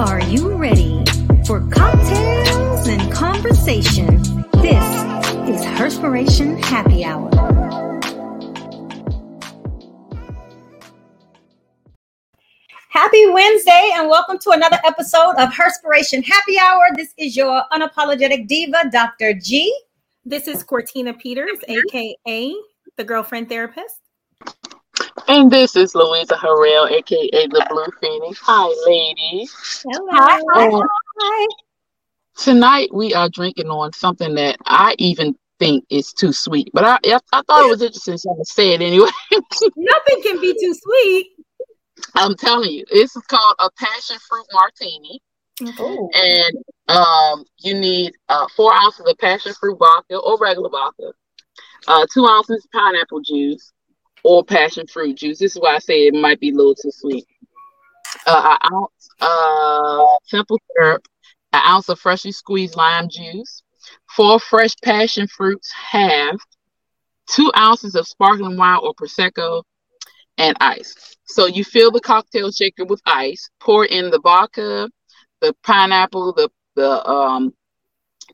Are you ready for cocktails and conversation? This is Herspiration Happy Hour. Happy Wednesday and welcome to another episode of Herspiration Happy Hour. This is your unapologetic diva, Dr. G. This is Cortina Peters, aka the girlfriend therapist. And this is Louisa Harrell, aka the Blue Phoenix. Hi, ladies. Hello. Hi. Hi. Hi. Tonight we are drinking on something that I even think is too sweet, but I I, I thought it was interesting, so I'm gonna say it anyway. Nothing can be too sweet. I'm telling you, this is called a passion fruit martini. Ooh. And um, you need uh, four ounces of passion fruit vodka or regular vodka, uh, two ounces pineapple juice or passion fruit juice. This is why I say it might be a little too sweet. Uh, an ounce of simple syrup, an ounce of freshly squeezed lime juice, four fresh passion fruits halved, two ounces of sparkling wine or prosecco, and ice. So you fill the cocktail shaker with ice, pour in the vodka, the pineapple, the the um,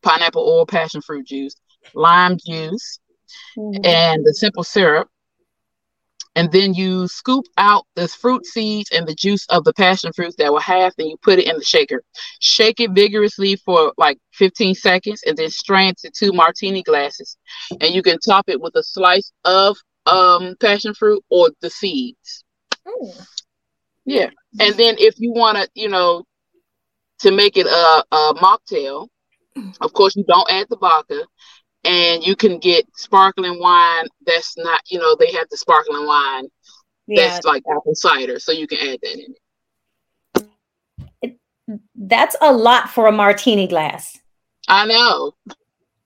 pineapple oil, passion fruit juice, lime juice, mm-hmm. and the simple syrup. And then you scoop out the fruit seeds and the juice of the passion fruits that were half, and you put it in the shaker. Shake it vigorously for like 15 seconds, and then strain to two martini glasses. And you can top it with a slice of um, passion fruit or the seeds. Mm. Yeah. And then if you want to, you know, to make it a, a mocktail, of course, you don't add the vodka. And you can get sparkling wine that's not, you know, they have the sparkling wine yeah. that's like apple cider. So you can add that in it. it. That's a lot for a martini glass. I know.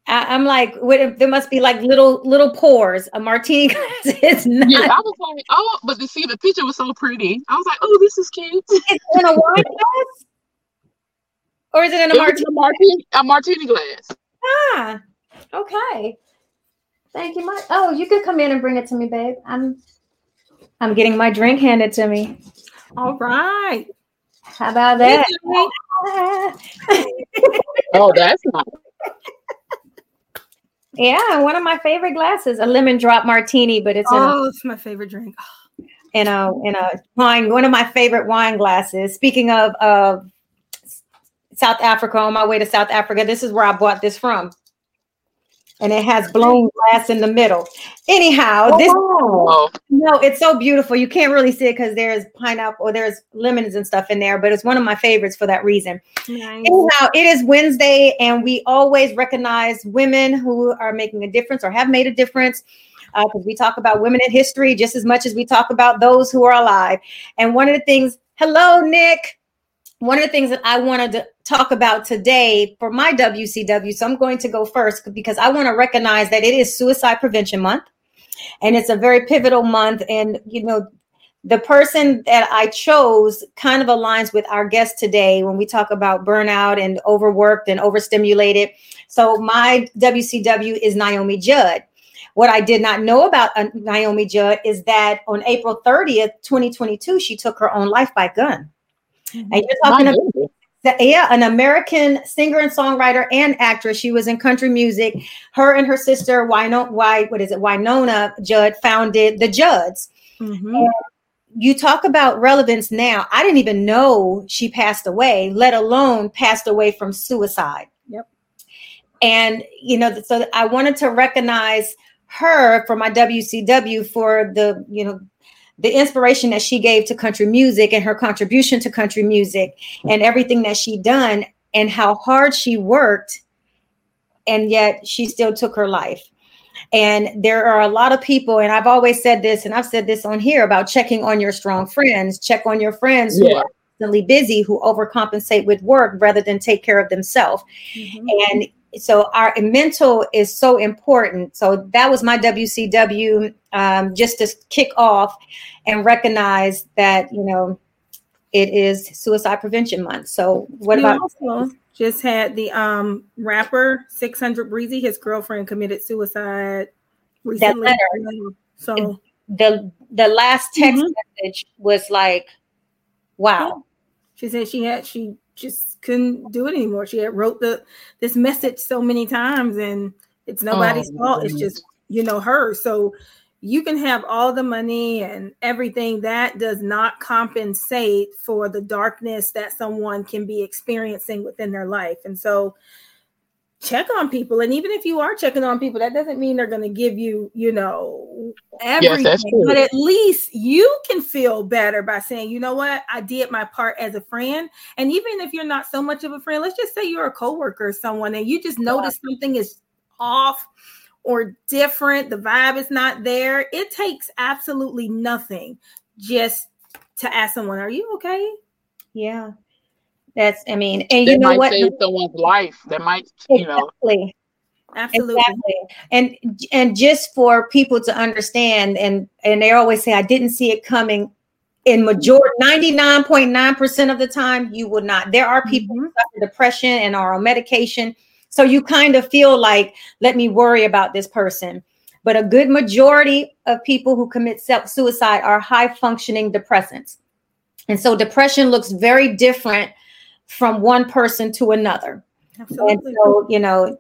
I, am like, what, there must be like little little pores. A martini glass is not. Yeah, I was like, oh, but to see the picture was so pretty. I was like, oh, this is cute. It's in a wine glass, or is it in a, it martini? a martini? A martini glass. Ah, okay. Thank you much. Oh, you could come in and bring it to me, babe. I'm I'm getting my drink handed to me. All right. How about that? oh, that's nice. Yeah, one of my favorite glasses, a lemon drop martini, but it's oh, a, it's my favorite drink. In a in a wine, one of my favorite wine glasses. Speaking of uh, South Africa, on my way to South Africa, this is where I bought this from and it has blown glass in the middle. Anyhow, this oh. no, it's so beautiful. You can't really see it because there's pineapple or there's lemons and stuff in there, but it's one of my favorites for that reason. Nice. Anyhow, it is Wednesday, and we always recognize women who are making a difference or have made a difference. Because uh, we talk about women in history just as much as we talk about those who are alive. And one of the things, hello, Nick one of the things that I wanted to talk about today for my WCW, so I'm going to go first because I want to recognize that it is Suicide Prevention Month and it's a very pivotal month. And, you know, the person that I chose kind of aligns with our guest today when we talk about burnout and overworked and overstimulated. So my WCW is Naomi Judd. What I did not know about uh, Naomi Judd is that on April 30th, 2022, she took her own life by gun. And you're talking about yeah, an American singer and songwriter and actress. She was in country music. Her and her sister, Wynonna, why what is it? Wynonna Judd founded the Judds. Mm-hmm. You talk about relevance now. I didn't even know she passed away, let alone passed away from suicide. Yep. And you know, so I wanted to recognize her for my WCW for the you know the inspiration that she gave to country music and her contribution to country music and everything that she done and how hard she worked and yet she still took her life and there are a lot of people and i've always said this and i've said this on here about checking on your strong friends check on your friends yeah. who are constantly busy who overcompensate with work rather than take care of themselves mm-hmm. and so our mental is so important. So that was my wcw um, just to kick off and recognize that you know it is suicide prevention month. So what we about also just had the um rapper 600Breezy his girlfriend committed suicide recently. so the the last text mm-hmm. message was like wow. She said she had she just couldn't do it anymore. She had wrote the this message so many times, and it's nobody's oh, fault. It's just you know her. So you can have all the money and everything that does not compensate for the darkness that someone can be experiencing within their life. And so check on people. And even if you are checking on people that doesn't mean they're going to give you you know everything. yes, but at least you can feel better by saying you know what? I did my part as a friend. And even if you're not so much of a friend let's just say you're a coworker or someone and you just notice yeah. something is off or different the vibe is not there it takes absolutely nothing just to ask someone are you okay? Yeah that's, I mean, and you know what? Save someone's life. That might, you know. Absolutely. Exactly. And and just for people to understand, and and they always say, I didn't see it coming. In majority, 99.9% of the time, you will not. There are people mm-hmm. who suffer depression and are on medication. So you kind of feel like, let me worry about this person. But a good majority of people who commit self suicide are high functioning depressants. And so depression looks very different from one person to another. Absolutely. And so, you know,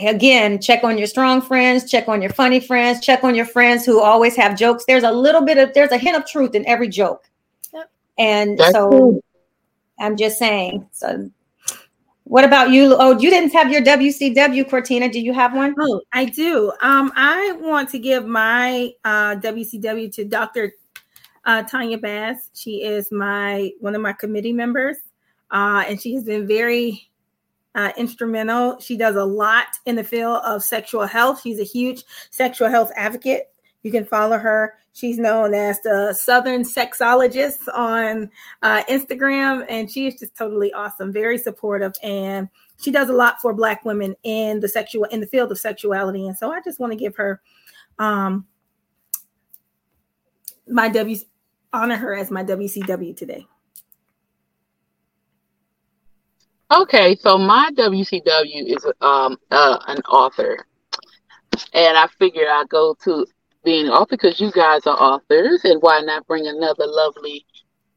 again, check on your strong friends, check on your funny friends, check on your friends who always have jokes. There's a little bit of there's a hint of truth in every joke. Yep. And That's so cool. I'm just saying. So what about you? Oh, you didn't have your WCW, Cortina. Do you have one? Oh, I do. Um, I want to give my uh, WCW to Dr. Uh, Tanya Bass. She is my one of my committee members uh, and she has been very uh, instrumental. She does a lot in the field of sexual health. She's a huge sexual health advocate. You can follow her. She's known as the Southern Sexologist on uh, Instagram, and she is just totally awesome, very supportive, and she does a lot for Black women in the sexual in the field of sexuality. And so, I just want to give her um, my W honor her as my WCW today. Okay, so my WCW is um uh, an author, and I figured I'd go to being an author because you guys are authors, and why not bring another lovely,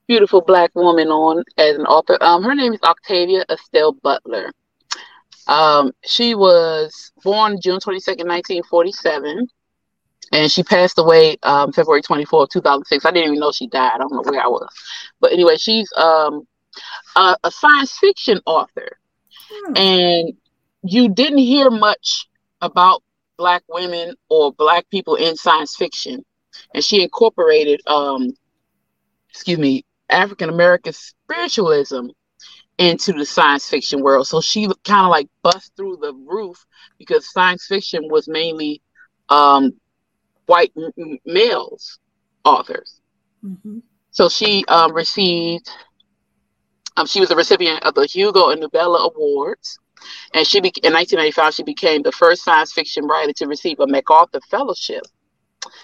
beautiful black woman on as an author? Um, her name is Octavia Estelle Butler. Um, she was born June twenty second, nineteen forty seven, and she passed away um February twenty fourth, two thousand six. I didn't even know she died. I don't know where I was, but anyway, she's um a, a science fiction author, hmm. and you didn't hear much about black women or black people in science fiction, and she incorporated, um, excuse me, African American spiritualism into the science fiction world. So she kind of like bust through the roof because science fiction was mainly um, white m- males authors. Mm-hmm. So she um, received um, she was a recipient of the Hugo and Nebula Awards. And she be- in 1995, she became the first science fiction writer to receive a MacArthur Fellowship.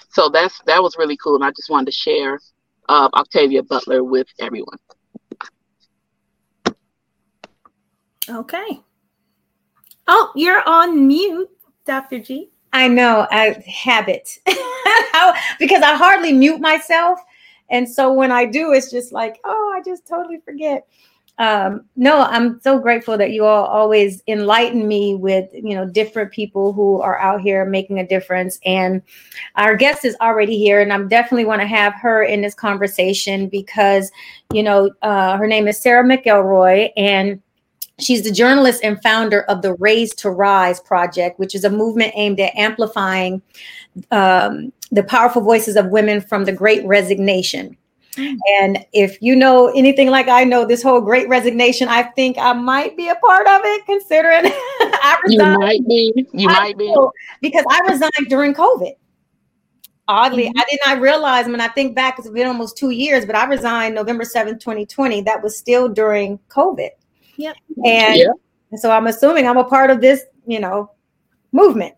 So that's that was really cool, and I just wanted to share uh, Octavia Butler with everyone. Okay. Oh, you're on mute, Dr. G. I know, I habit because I hardly mute myself. And so when I do, it's just like, oh, I just totally forget. Um, no, I'm so grateful that you all always enlighten me with, you know, different people who are out here making a difference. And our guest is already here, and I'm definitely want to have her in this conversation because, you know, uh, her name is Sarah McElroy, and she's the journalist and founder of the Raise to Rise project, which is a movement aimed at amplifying um, the powerful voices of women from the Great Resignation. Mm. And if you know anything like I know, this whole Great Resignation, I think I might be a part of it, considering I resigned. You might be. You I might be because I resigned during COVID. Oddly, mm-hmm. I did not realize when I think back, it's been almost two years, but I resigned November 7th, 2020. That was still during COVID. Yep. And yep. so I'm assuming I'm a part of this, you know, movement.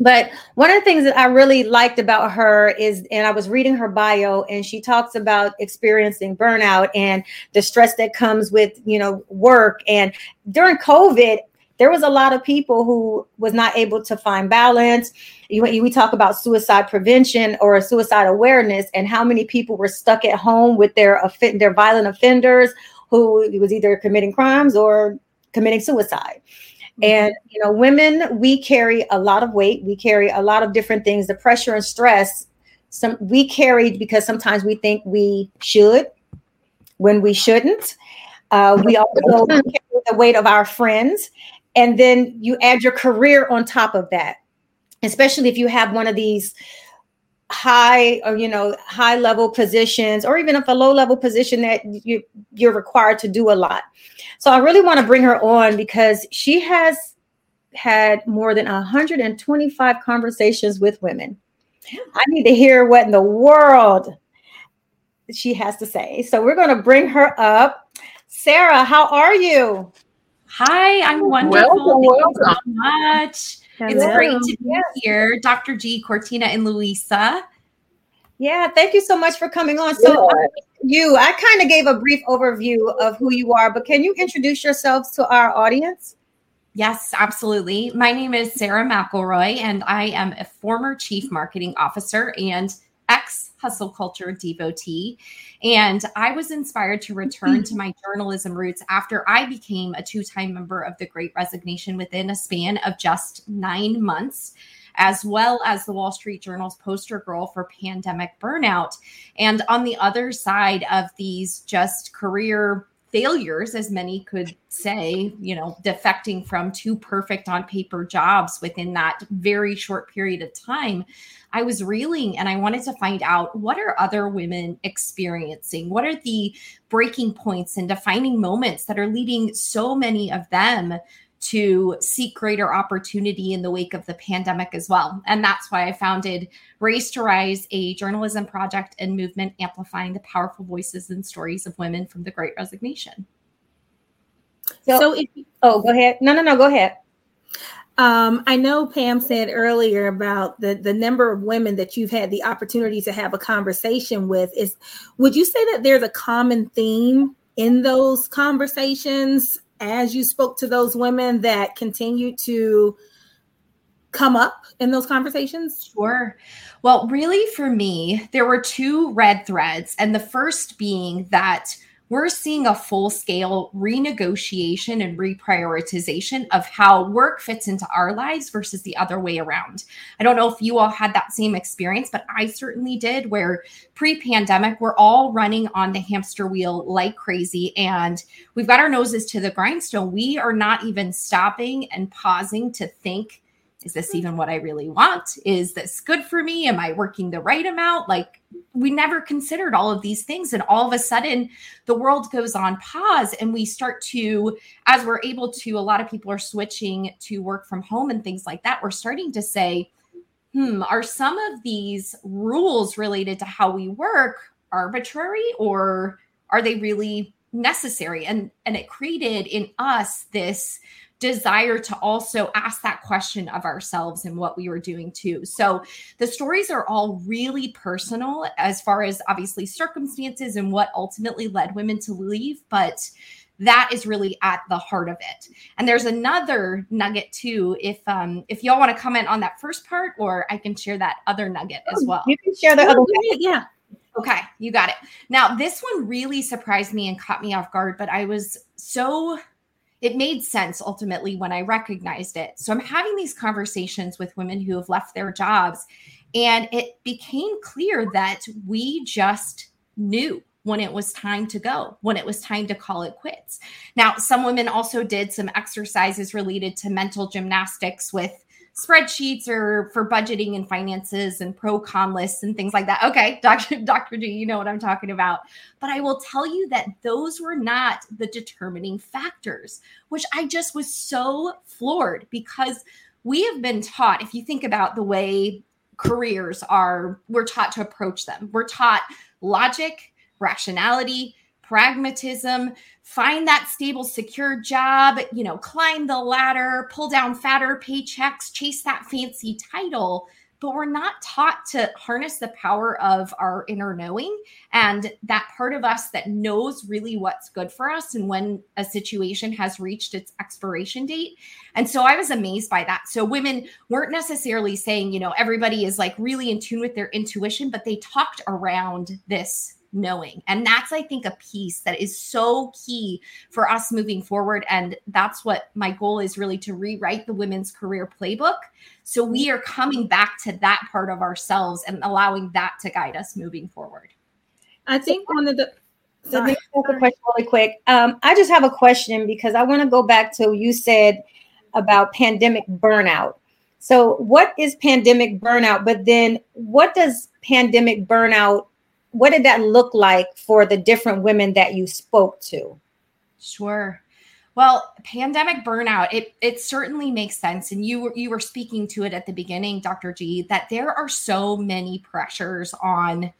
But one of the things that I really liked about her is, and I was reading her bio, and she talks about experiencing burnout and the stress that comes with, you know, work. And during COVID, there was a lot of people who was not able to find balance. You, We talk about suicide prevention or suicide awareness, and how many people were stuck at home with their their violent offenders who was either committing crimes or committing suicide. Mm-hmm. And you know, women, we carry a lot of weight. We carry a lot of different things. The pressure and stress, some we carry because sometimes we think we should when we shouldn't. Uh, we also carry the weight of our friends, and then you add your career on top of that. Especially if you have one of these high or you know high level positions or even if a low level position that you you're required to do a lot. So i really want to bring her on because she has had more than 125 conversations with women. I need to hear what in the world she has to say. So we're going to bring her up. Sarah how are you? Hi i'm wonderful. Welcome, Thank you so much Hello. It's great to be yes. here, Dr. G, Cortina, and Louisa. Yeah, thank you so much for coming on. So, yeah. Uh, you, I kind of gave a brief overview of who you are, but can you introduce yourselves to our audience? Yes, absolutely. My name is Sarah McElroy, and I am a former chief marketing officer and ex hustle culture devotee. And I was inspired to return mm-hmm. to my journalism roots after I became a two time member of the Great Resignation within a span of just nine months as well as the Wall Street Journal's poster girl for pandemic burnout. And on the other side of these just career failures, as many could say, you know, defecting from two perfect on paper jobs within that very short period of time, I was reeling and I wanted to find out what are other women experiencing? What are the breaking points and defining moments that are leading so many of them to seek greater opportunity in the wake of the pandemic as well. And that's why I founded Race to Rise, a journalism project and movement amplifying the powerful voices and stories of women from the Great Resignation. So, so if, oh, go ahead. No, no, no, go ahead. Um, I know Pam said earlier about the the number of women that you've had the opportunity to have a conversation with. Is would you say that there's a common theme in those conversations as you spoke to those women that continue to come up in those conversations? Sure. Well, really, for me, there were two red threads. And the first being that we're seeing a full scale renegotiation and reprioritization of how work fits into our lives versus the other way around. I don't know if you all had that same experience, but I certainly did, where pre pandemic, we're all running on the hamster wheel like crazy and we've got our noses to the grindstone. We are not even stopping and pausing to think is this even what I really want? Is this good for me? Am I working the right amount? Like, we never considered all of these things. And all of a sudden, the world goes on pause, and we start to, as we're able to, a lot of people are switching to work from home and things like that. We're starting to say, hmm, are some of these rules related to how we work arbitrary or are they really necessary? And, and it created in us this desire to also ask that question of ourselves and what we were doing too. So the stories are all really personal as far as obviously circumstances and what ultimately led women to leave, but that is really at the heart of it. And there's another nugget too. If um if y'all want to comment on that first part, or I can share that other nugget as well. You can share the other nugget. Yeah. Okay, you got it. Now, this one really surprised me and caught me off guard, but I was so it made sense ultimately when I recognized it. So I'm having these conversations with women who have left their jobs, and it became clear that we just knew when it was time to go, when it was time to call it quits. Now, some women also did some exercises related to mental gymnastics with spreadsheets or for budgeting and finances and pro con lists and things like that. Okay, Dr. Dr. D, you know what I'm talking about. But I will tell you that those were not the determining factors, which I just was so floored because we have been taught, if you think about the way careers are, we're taught to approach them. We're taught logic, rationality, pragmatism, find that stable, secure job, you know, climb the ladder, pull down fatter paychecks, chase that fancy title. But we're not taught to harness the power of our inner knowing and that part of us that knows really what's good for us and when a situation has reached its expiration date. And so I was amazed by that. So women weren't necessarily saying, you know, everybody is like really in tune with their intuition, but they talked around this knowing. And that's, I think, a piece that is so key for us moving forward. And that's what my goal is really to rewrite the women's career playbook. So we are coming back to that part of ourselves and allowing that to guide us moving forward. I think one of the so let a question really quick. Um, I just have a question because I want to go back to you said about pandemic burnout. So, what is pandemic burnout? But then, what does pandemic burnout? What did that look like for the different women that you spoke to? Sure. Well, pandemic burnout, it it certainly makes sense, and you were you were speaking to it at the beginning, Dr. G, that there are so many pressures on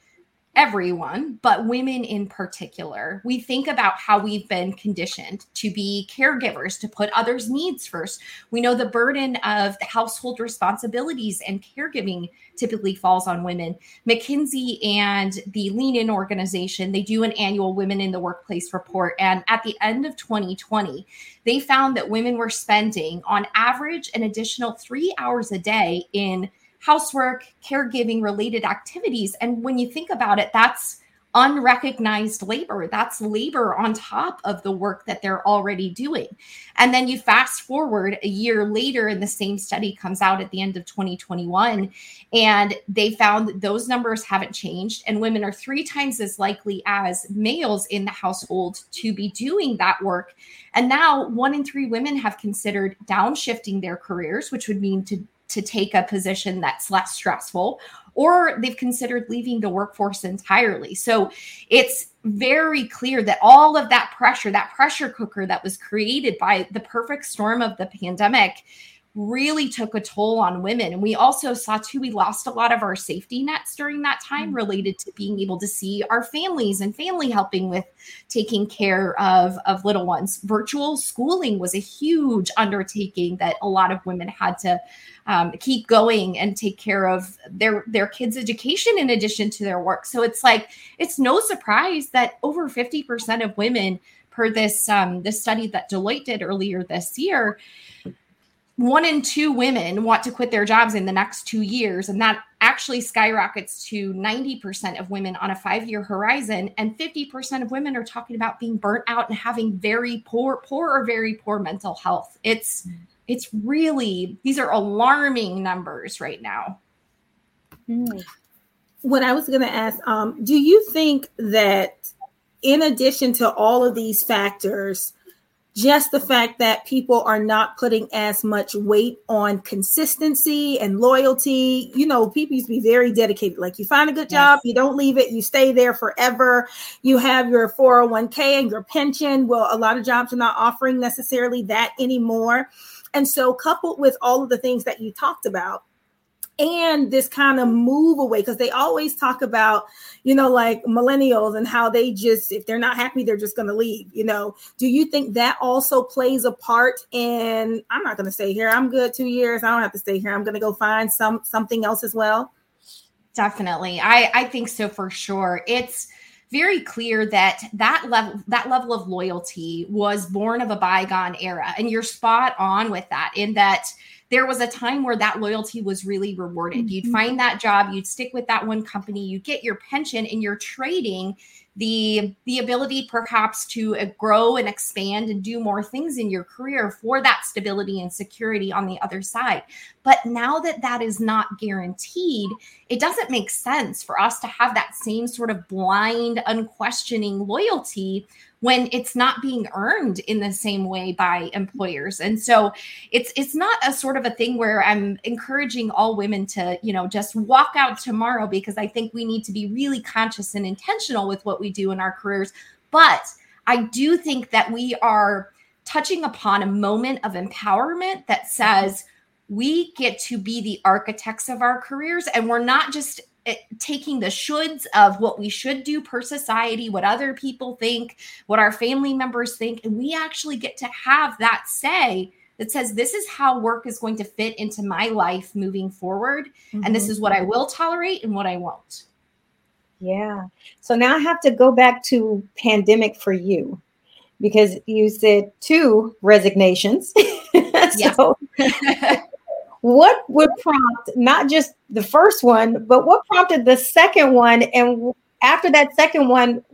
everyone, but women in particular. We think about how we've been conditioned to be caregivers, to put others' needs first. We know the burden of the household responsibilities and caregiving typically falls on women. McKinsey and the Lean In organization, they do an annual Women in the Workplace report. And at the end of 2020, they found that women were spending on average an additional three hours a day in housework, caregiving related activities. And when you think about it, that's unrecognized labor. That's labor on top of the work that they're already doing. And then you fast forward a year later, and the same study comes out at the end of 2021, and they found those numbers haven't changed. And women are three times as likely as males in the household to be doing that work. And now one in three women have considered downshifting their careers, which would mean to to take a position that's less stressful or they've considered leaving the workforce entirely. So it's very clear that all of that pressure, that pressure cooker that was created by the perfect storm of the pandemic, really took a toll on women. And we also saw too, we lost a lot of our safety nets during that time mm-hmm. related to being able to see our families and family helping with taking care of, of little ones. Virtual schooling was a huge undertaking that a lot of women had to um, keep going and take care of their their kids' education in addition to their work. So it's like it's no surprise that over 50% of women per this um, this study that Deloitte did earlier this year one in two women want to quit their jobs in the next two years, and that actually skyrockets to 90% of women on a five year horizon. And 50% of women are talking about being burnt out and having very poor, poor or very poor mental health. It's it's really these are alarming numbers right now. What I was going to ask, um, do you think that in addition to all of these factors, just the fact that people are not putting as much weight on consistency and loyalty. You know, people used to be very dedicated. Like you find a good job, yes. you don't leave it, you stay there forever. You have your 401k and your pension. Well, a lot of jobs are not offering necessarily that anymore. And so, coupled with all of the things that you talked about, and this kind of move away because they always talk about you know like millennials and how they just if they're not happy they're just going to leave you know? Do you think that also plays a part in i'm not going to stay here i'm good two years i don't have to stay here i'm going to go find some something else as well? Definitely. I i think so for sure. It's very clear that that level that level of loyalty was born of a bygone era and you're spot on with that in that there was a time where that loyalty was really rewarded. Mm-hmm. You'd find that job, you'd stick with that one company, you get your pension, and you're trading the the ability perhaps to uh, grow and expand and do more things in your career for that stability and security on the other side. But now that that is not guaranteed it doesn't make sense for us to have that same sort of blind unquestioning loyalty when it's not being earned in the same way by employers. And so it's it's not a sort of a thing where i'm encouraging all women to you know just walk out tomorrow because i think we need to be really conscious and intentional with what we do in our careers but i do think that we are touching upon a moment of empowerment that says we get to be the architects of our careers and we're not just taking the shoulds of what we should do per society, what other people think, what our family members think, and we actually get to have that say that says this is how work is going to fit into my life moving forward mm-hmm. and this mm-hmm. is what I will tolerate and what I won't. Yeah. So now I have to go back to pandemic for you because you said two resignations. so what would prompt not just the first one, but what prompted the second one? And after that second one,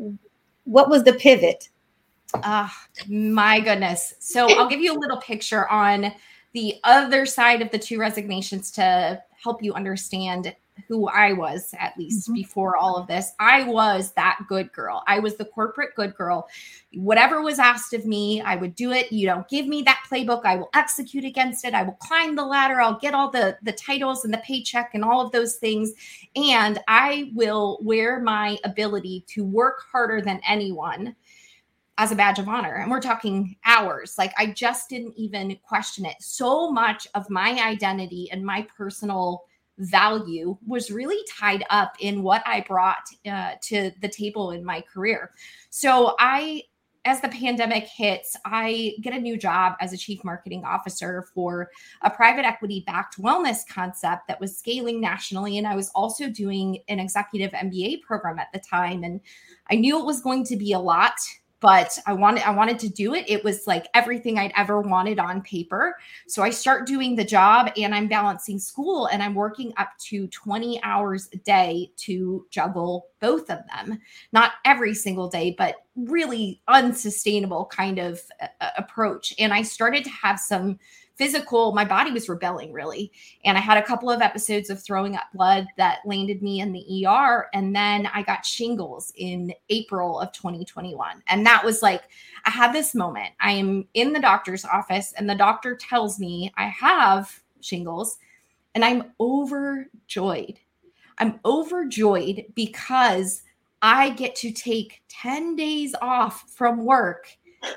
what was the pivot? Ah, my goodness. So I'll give you a little picture on the other side of the two resignations to help you understand who I was, at least mm-hmm. before all of this. I was that good girl. I was the corporate good girl. Whatever was asked of me, I would do it. You don't give me that playbook, I will execute against it. I will climb the ladder. I'll get all the the titles and the paycheck and all of those things, and I will wear my ability to work harder than anyone as a badge of honor. And we're talking hours. Like I just didn't even question it. So much of my identity and my personal value was really tied up in what I brought uh, to the table in my career. So I as the pandemic hits, I get a new job as a chief marketing officer for a private equity backed wellness concept that was scaling nationally. And I was also doing an executive MBA program at the time. And I knew it was going to be a lot but I wanted I wanted to do it. It was like everything I'd ever wanted on paper. So I start doing the job and I'm balancing school and I'm working up to 20 hours a day to juggle both of them. Not every single day, but really unsustainable kind of uh, approach. And I started to have some physical, my body was rebelling really. And I had a couple of episodes of throwing up blood that landed me in the ER. And then I got shingles in April of 2021. And that was like, I had this moment. I am in the doctor's office, and the doctor tells me I have shingles, and I'm overjoyed. I'm overjoyed because I get to take 10 days off from work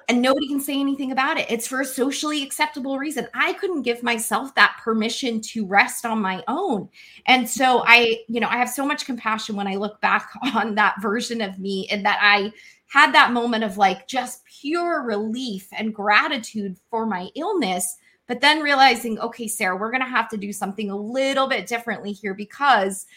and nobody can say anything about it. It's for a socially acceptable reason. I couldn't give myself that permission to rest on my own. And so I, you know, I have so much compassion when I look back on that version of me and that I had that moment of like just pure relief and gratitude for my illness. But then realizing, okay, Sarah, we're going to have to do something a little bit differently here because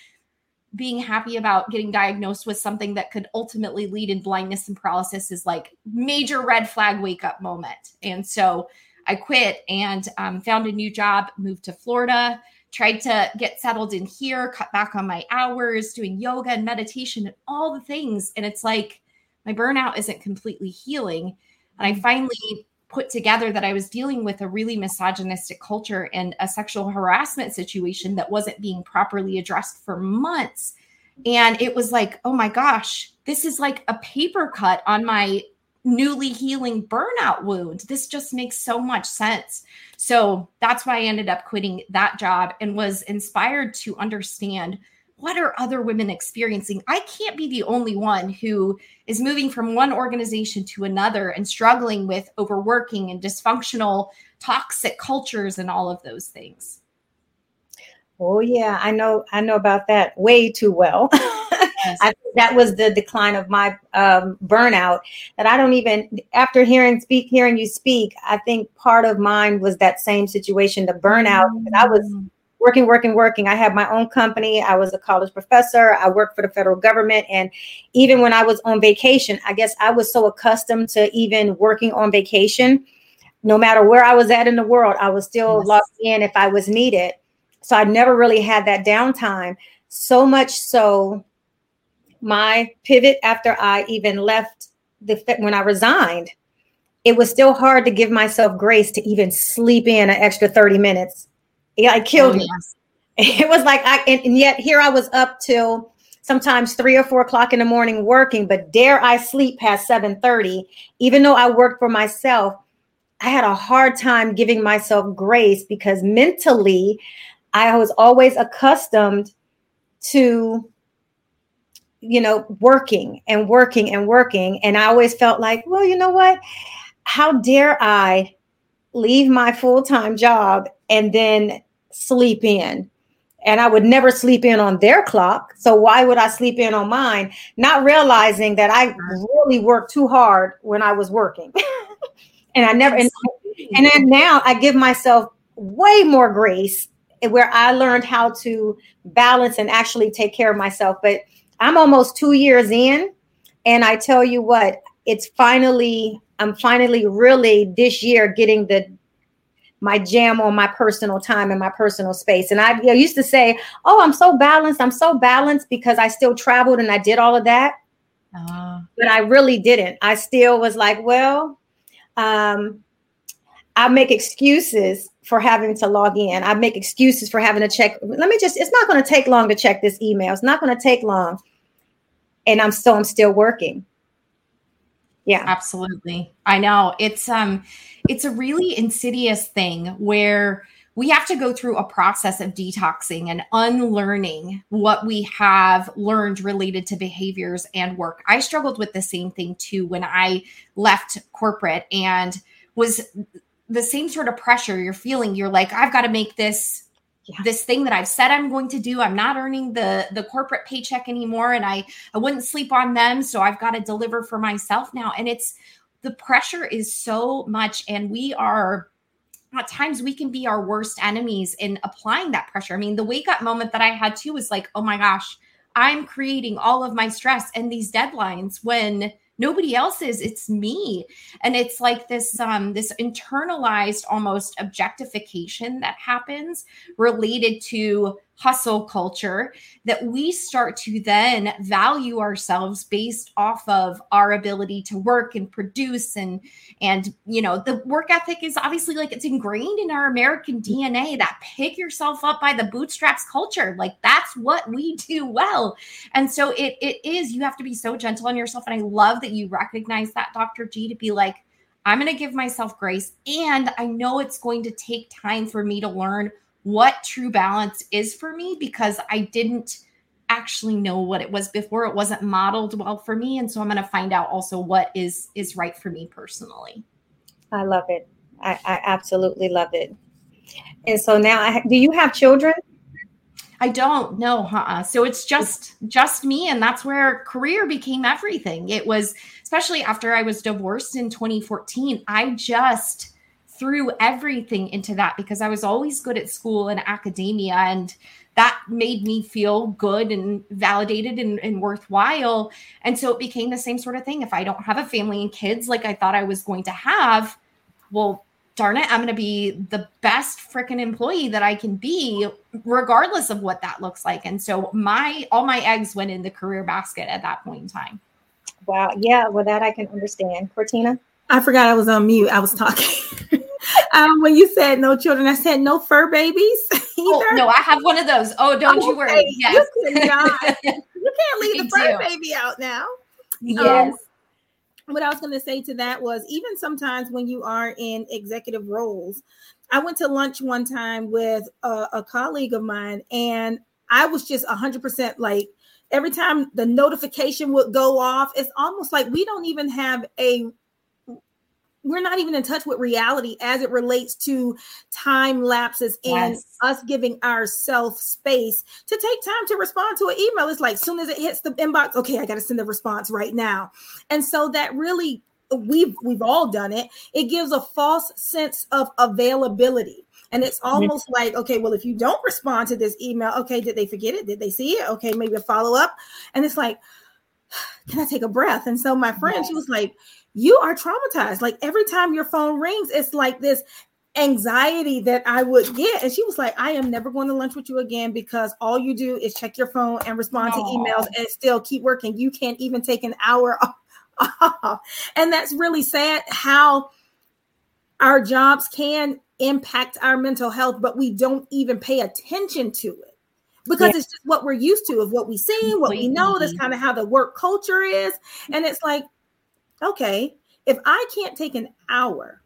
being happy about getting diagnosed with something that could ultimately lead in blindness and paralysis is like major red flag wake up moment. And so I quit and um, found a new job, moved to Florida, tried to get settled in here, cut back on my hours, doing yoga and meditation and all the things. And it's like my burnout isn't completely healing. And I finally put together that I was dealing with a really misogynistic culture and a sexual harassment situation that wasn't being properly addressed for months. And it was like, oh my gosh, this is like a paper cut on my newly healing burnout wound. This just makes so much sense. So that's why I ended up quitting that job and was inspired to understand what are other women experiencing? I can't be the only one who is moving from one organization to another and struggling with overworking and dysfunctional, toxic cultures and all of those things. Oh yeah, I know. I know about that way too well. Yes. I, that was the decline of my um, burnout. That I don't even after hearing speak, hearing you speak. I think part of mine was that same situation, the burnout. Mm-hmm. I was mm working, working, working. I had my own company. I was a college professor. I worked for the federal government. And even when I was on vacation, I guess I was so accustomed to even working on vacation. No matter where I was at in the world, I was still yes. logged in if I was needed. So I never really had that downtime. So much so, my pivot after I even left the when I resigned, it was still hard to give myself grace to even sleep in an extra 30 minutes yeah, I killed oh, me. Yes. It was like I and, and yet here I was up till sometimes three or four o'clock in the morning working, but dare I sleep past 7:30, even though I worked for myself, I had a hard time giving myself grace because mentally I was always accustomed to you know working and working and working and I always felt like, well, you know what? How dare I leave my full-time job and then sleep in. And I would never sleep in on their clock. So why would I sleep in on mine? Not realizing that I really worked too hard when I was working. and I never, and, and then now I give myself way more grace eh, where I learned how to balance and actually take care of myself. But I'm almost two years in. And I tell you what, it's finally, I'm finally really this year getting the my jam on my personal time and my personal space. And I, I used to say, "Oh, I'm so balanced. I'm so balanced because I still traveled and I did all of that." Uh, but I really didn't. I still was like, "Well, um, I make excuses for having to log in. I make excuses for having to check. Let me just, it's not going to take long to check this email. It's not going to take long. And I'm still, I'm still working. Yeah. Absolutely. I know. It's um it's a really insidious thing where we have to go through a process of detoxing and unlearning what we have learned related to behaviors and work. I struggled with the same thing too when I left corporate and was the same sort of pressure you're feeling. You're like, I've got to make this yeah. this thing that I've said I'm going to do. I'm not earning the the corporate paycheck anymore and I I wouldn't sleep on them, so I've got to deliver for myself now. And it's the pressure is so much and we are at times we can be our worst enemies in applying that pressure. I mean, the wake up moment that I had too was like, "Oh my gosh, I'm creating all of my stress and these deadlines when nobody else is it's me. And it's like this um this internalized almost objectification that happens related to hustle culture that we start to then value ourselves based off of our ability to work and produce and and you know the work ethic is obviously like it's ingrained in our american dna that pick yourself up by the bootstraps culture. Like that's what we do well. And so it it is you have to be so gentle on yourself. And i love that you recognize that dr g to be like i'm going to give myself grace and i know it's going to take time for me to learn what true balance is for me because I didn't actually know what it was before. It wasn't modeled well for me. And so i'm going to find out also what is is right for me personally. I love it. I, I absolutely love it. And so now I, do you have children? I don't know huh so it's just just me and that's where career became everything. It was especially after i was divorced in 2014 i just threw everything into that because I was always good at school and academia and that made me feel good and validated and, and, worthwhile. And so it became the same sort of thing. If I don't have a family and kids like I thought I was going to have, well, darn it, I'm going to be the best freaking employee that I can be, regardless of what that looks like. And so my all my eggs went in the career basket at that point in time. Wow. Yeah. Well, that I can understand. Cortina? I forgot I was on mute. I was talking. um, when you said no children, I said no fur babies. oh, no, I have one of those. Oh, don't you worry. Yes. You, cannot, you can't leave the fur baby out now. Yes. Um, what I was going to say to that was even sometimes when you are in executive roles, I went to lunch one time with a, a colleague of mine, and I was just 100% like, every time the notification would go off, it's almost like we don't even have a we're not even in touch with reality as it relates to time lapses and yes. us giving ourselves space to take time to respond to an email. It's like soon as it hits the inbox, okay, I got to send a response right now. And so that really we've we've all done it. It gives a false sense of availability. And it's almost like, okay, well, if you don't respond to this email, okay, did they forget it? Did they see it? Okay, maybe a follow up. And it's like, can I take a breath? And so my friend, she was like, you are traumatized. Like every time your phone rings, it's like this anxiety that I would get. And she was like, I am never going to lunch with you again because all you do is check your phone and respond Aww. to emails and still keep working. You can't even take an hour off. And that's really sad how our jobs can impact our mental health, but we don't even pay attention to it because yeah. it's just what we're used to of what we see, what we know. That's kind of how the work culture is. And it's like, okay, if I can't take an hour,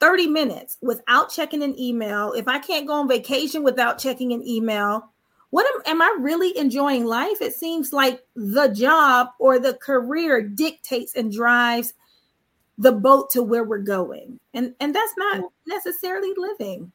30 minutes without checking an email, if I can't go on vacation without checking an email, what am, am I really enjoying life? It seems like the job or the career dictates and drives the boat to where we're going. And and that's not necessarily living.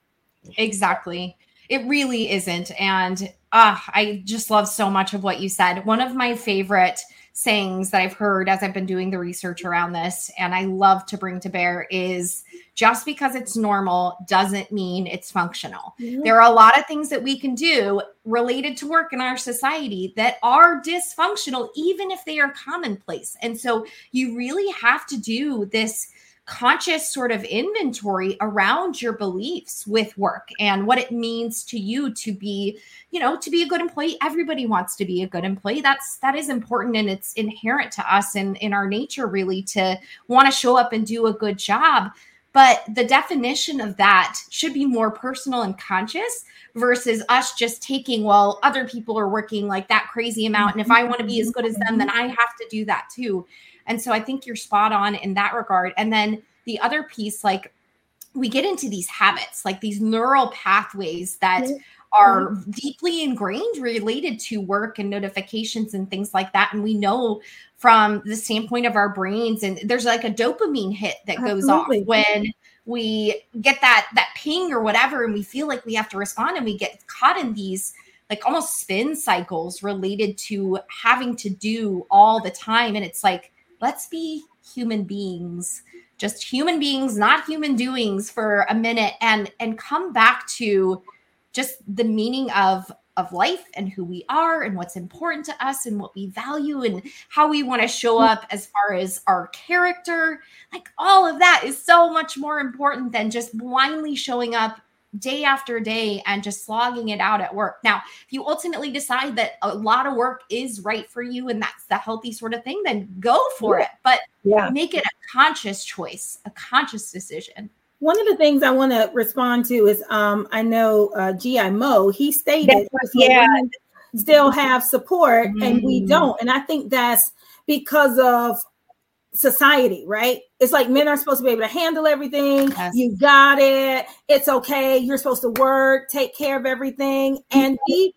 Exactly. It really isn't. And uh, I just love so much of what you said. One of my favorite sayings that I've heard as I've been doing the research around this, and I love to bring to bear is just because it's normal doesn't mean it's functional. Mm-hmm. There are a lot of things that we can do related to work in our society that are dysfunctional, even if they are commonplace. And so you really have to do this conscious sort of inventory around your beliefs with work and what it means to you to be you know to be a good employee. Everybody wants to be a good employee. That's that is important and it's inherent to us and in our nature really to want to show up and do a good job. But the definition of that should be more personal and conscious versus us just taking well other people are working like that crazy amount. And if i want to be as good as them then i have to do that too and so I think you're spot on in that regard. And then the other piece, like we get into these habits, like these neural pathways that are mm-hmm. deeply ingrained related to work and notifications and things like that. And we know from the standpoint of our brains, and there's like a dopamine hit that goes Absolutely. off when we get that that ping or whatever and we feel like we have to respond and we get caught in these like almost spin cycles related to having to do all the time and it's like let's be human beings just human beings not human doings for a minute and and come back to just the meaning of of life and who we are and what's important to us and what we value and how we want to show up as far as our character. Like all of that is so much more important than just blindly showing up day after day and just slogging it out at work. Now, if you ultimately decide that a lot of work is right for you and that's the healthy sort of thing, then go for yeah. it. But yeah. make it a conscious choice, a conscious decision. One of the things I want to respond to is um, I know uh, G.I. Mo, he stated yeah. still have support mm. and we mm. don't. And I think that's because of society, right? It's like men are supposed to be able to handle everything. Yes. You got it. It's okay. You're supposed to work, take care of everything. And we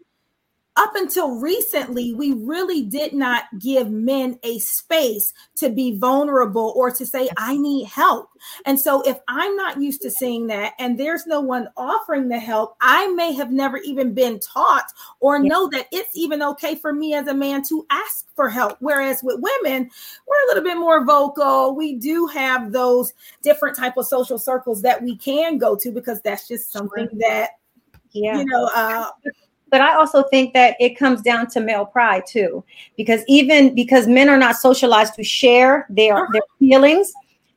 up until recently, we really did not give men a space to be vulnerable or to say, I need help. And so, if I'm not used to seeing that and there's no one offering the help, I may have never even been taught or know that it's even okay for me as a man to ask for help. Whereas with women, we're a little bit more vocal. We do have those different type of social circles that we can go to because that's just something that, yeah. you know, uh, but I also think that it comes down to male pride too, because even because men are not socialized to share their uh-huh. their feelings,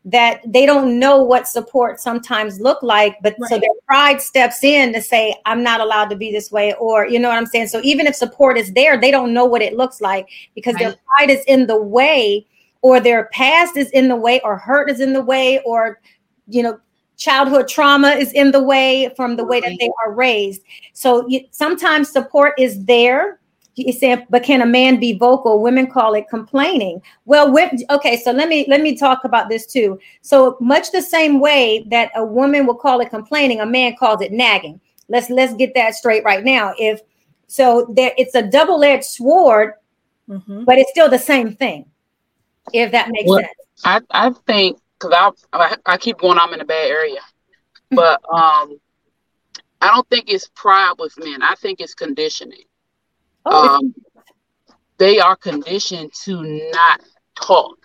that they don't know what support sometimes look like, but right. so their pride steps in to say, "I'm not allowed to be this way," or you know what I'm saying. So even if support is there, they don't know what it looks like because right. their pride is in the way, or their past is in the way, or hurt is in the way, or you know childhood trauma is in the way from the way that they are raised. So you, sometimes support is there. You say, but can a man be vocal? Women call it complaining. Well, okay, so let me let me talk about this too. So much the same way that a woman will call it complaining, a man calls it nagging. Let's let's get that straight right now. If so, there it's a double-edged sword, mm-hmm. but it's still the same thing. If that makes well, sense. I I think because I, I keep going. I'm in a bad area, but um, I don't think it's pride with men. I think it's conditioning. Oh. Um, they are conditioned to not talk,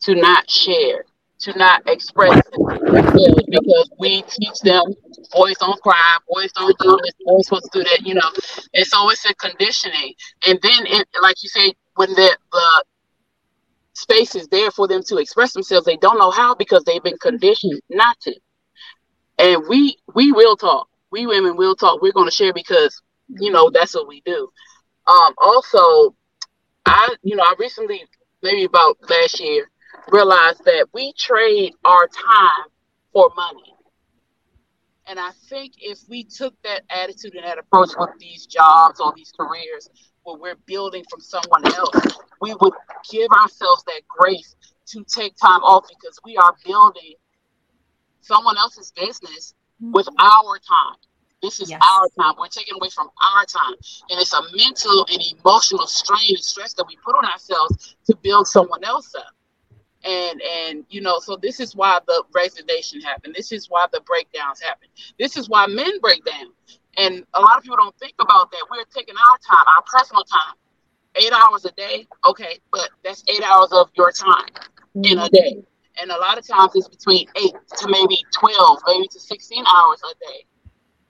to not share, to not express themselves because we teach them boys don't cry, boys don't do this, boys supposed to do that, you know. And so it's a conditioning. And then, it, like you say, when the, the space is there for them to express themselves. They don't know how because they've been conditioned not to. And we we will talk. We women will talk. We're going to share because you know that's what we do. Um, also, I you know I recently maybe about last year realized that we trade our time for money. And I think if we took that attitude and that approach with these jobs or these careers, where we're building from someone else, we would give ourselves that grace to take time off because we are building someone else's business mm-hmm. with our time. This is yes. our time. We're taking away from our time. And it's a mental and emotional strain and stress that we put on ourselves to build someone else up. And and you know, so this is why the resignation happened. This is why the breakdowns happen. This is why men break down. And a lot of people don't think about that. We're taking our time, our personal time, eight hours a day. Okay, but that's eight hours of your time mm-hmm. in a day. And a lot of times it's between eight to maybe 12, maybe to 16 hours a day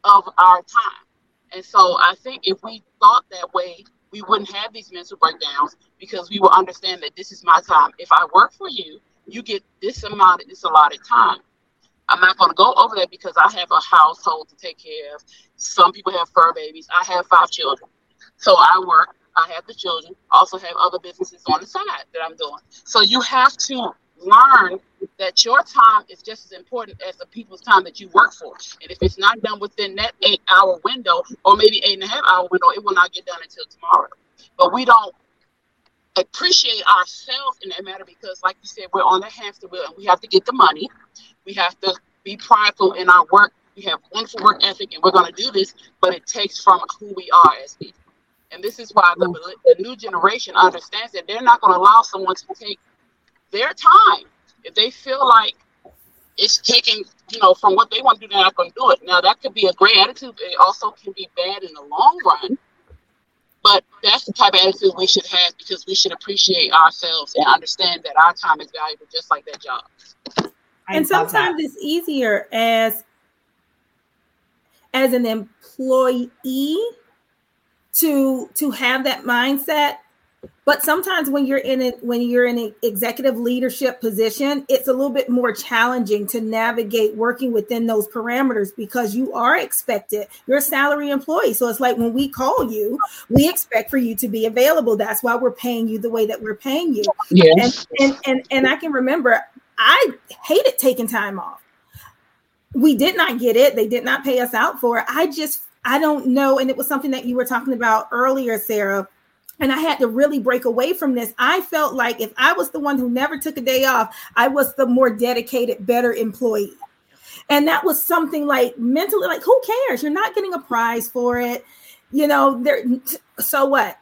of our time. And so I think if we thought that way, we wouldn't have these mental breakdowns because we will understand that this is my time. If I work for you, you get this amount, of this allotted time. I'm not going to go over that because I have a household to take care of. Some people have fur babies. I have five children. So I work, I have the children, also have other businesses on the side that I'm doing. So you have to learn that your time is just as important as the people's time that you work for. And if it's not done within that eight hour window or maybe eight and a half hour window, it will not get done until tomorrow. But we don't appreciate ourselves in that matter because, like you said, we're on the hamster wheel and we have to get the money. We have to be prideful in our work. We have wonderful work ethic and we're going to do this, but it takes from who we are as people. And this is why the, the new generation understands that they're not going to allow someone to take their time. If they feel like it's taking, you know, from what they want to do, they're not going to do it. Now, that could be a great attitude, but it also can be bad in the long run. But that's the type of attitude we should have because we should appreciate ourselves and understand that our time is valuable, just like that job. and sometimes that. it's easier as as an employee to to have that mindset but sometimes when you're in it when you're in an executive leadership position it's a little bit more challenging to navigate working within those parameters because you are expected you're a salary employee. So it's like when we call you we expect for you to be available. That's why we're paying you the way that we're paying you. Yes. and, and and and i can remember i hated taking time off. We did not get it. They did not pay us out for it. I just i don't know. And it was something that you were talking about earlier sarah and I had to really break away from this. I felt like if I was the one who never took a day off, I was the more dedicated, better employee. And that was something like mentally, like, who cares? You're not getting a prize for it. You know, there so what?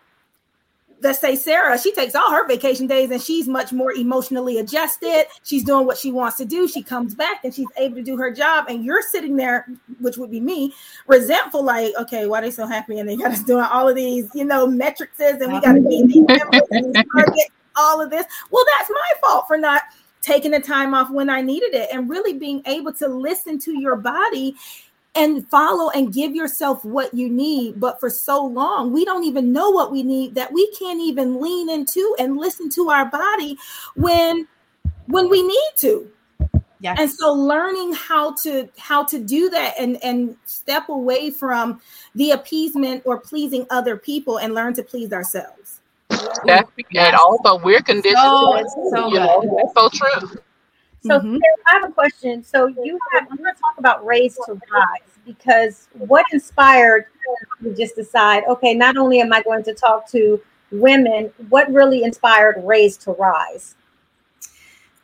Let's say Sarah, she takes all her vacation days and she's much more emotionally adjusted. She's doing what she wants to do. She comes back and she's able to do her job. And you're sitting there, which would be me, resentful, like, okay, why are they so happy? And they got us doing all of these, you know, metrics and we got to meet these all of this. Well, that's my fault for not taking the time off when I needed it and really being able to listen to your body and follow and give yourself what you need. But for so long, we don't even know what we need that we can't even lean into and listen to our body when when we need to. Yeah. And so learning how to how to do that and and step away from the appeasement or pleasing other people and learn to please ourselves. That's and also we're conditioned. So, so you know, that's so true. So mm-hmm. I have a question. So you have, I'm going to talk about raise to rise because what inspired you just decide, okay, not only am I going to talk to women, what really inspired raise to rise?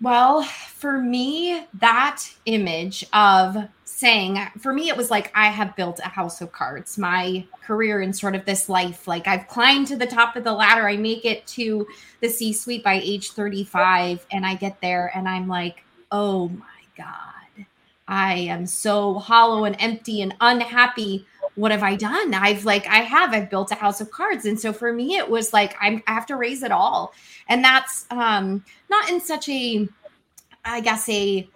Well, for me, that image of saying, for me, it was like I have built a house of cards. My career in sort of this life, like I've climbed to the top of the ladder. I make it to the C suite by age 35, and I get there and I'm like, oh my God, I am so hollow and empty and unhappy. What have I done? I've like, I have, I've built a house of cards. And so for me, it was like, I'm, I have to raze it all. And that's um, not in such a, I guess, a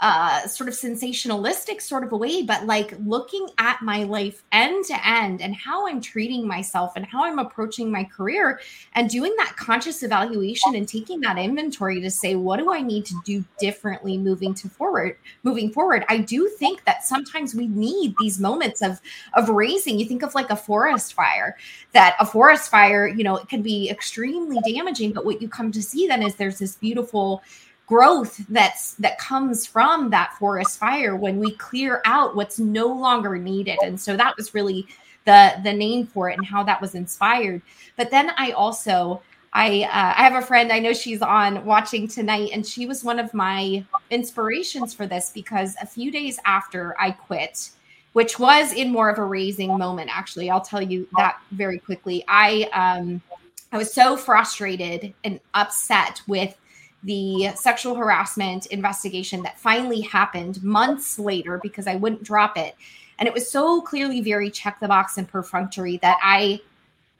uh, sort of sensationalistic sort of a way, but like looking at my life end to end and how I'm treating myself and how I'm approaching my career and doing that conscious evaluation and taking that inventory to say, what do I need to do differently moving to forward, moving forward? I do think that sometimes we need these moments of of razing. You think of like a forest fire, that a forest fire, you know, it can be extremely damaging, but what you come to see then is there's this beautiful growth that's that comes from that forest fire when we clear out what's no longer needed. And so that was really the the name for it and how that was inspired. But then i also i uh, i have a friend i know she's on watching tonight and she was one of my inspirations for this because a few days after i quit which was in more of a razing moment actually i'll tell you that very quickly. I um i was so frustrated and upset with the sexual harassment investigation that finally happened months later because I wouldn't drop it. And it was so clearly very check the box and perfunctory that I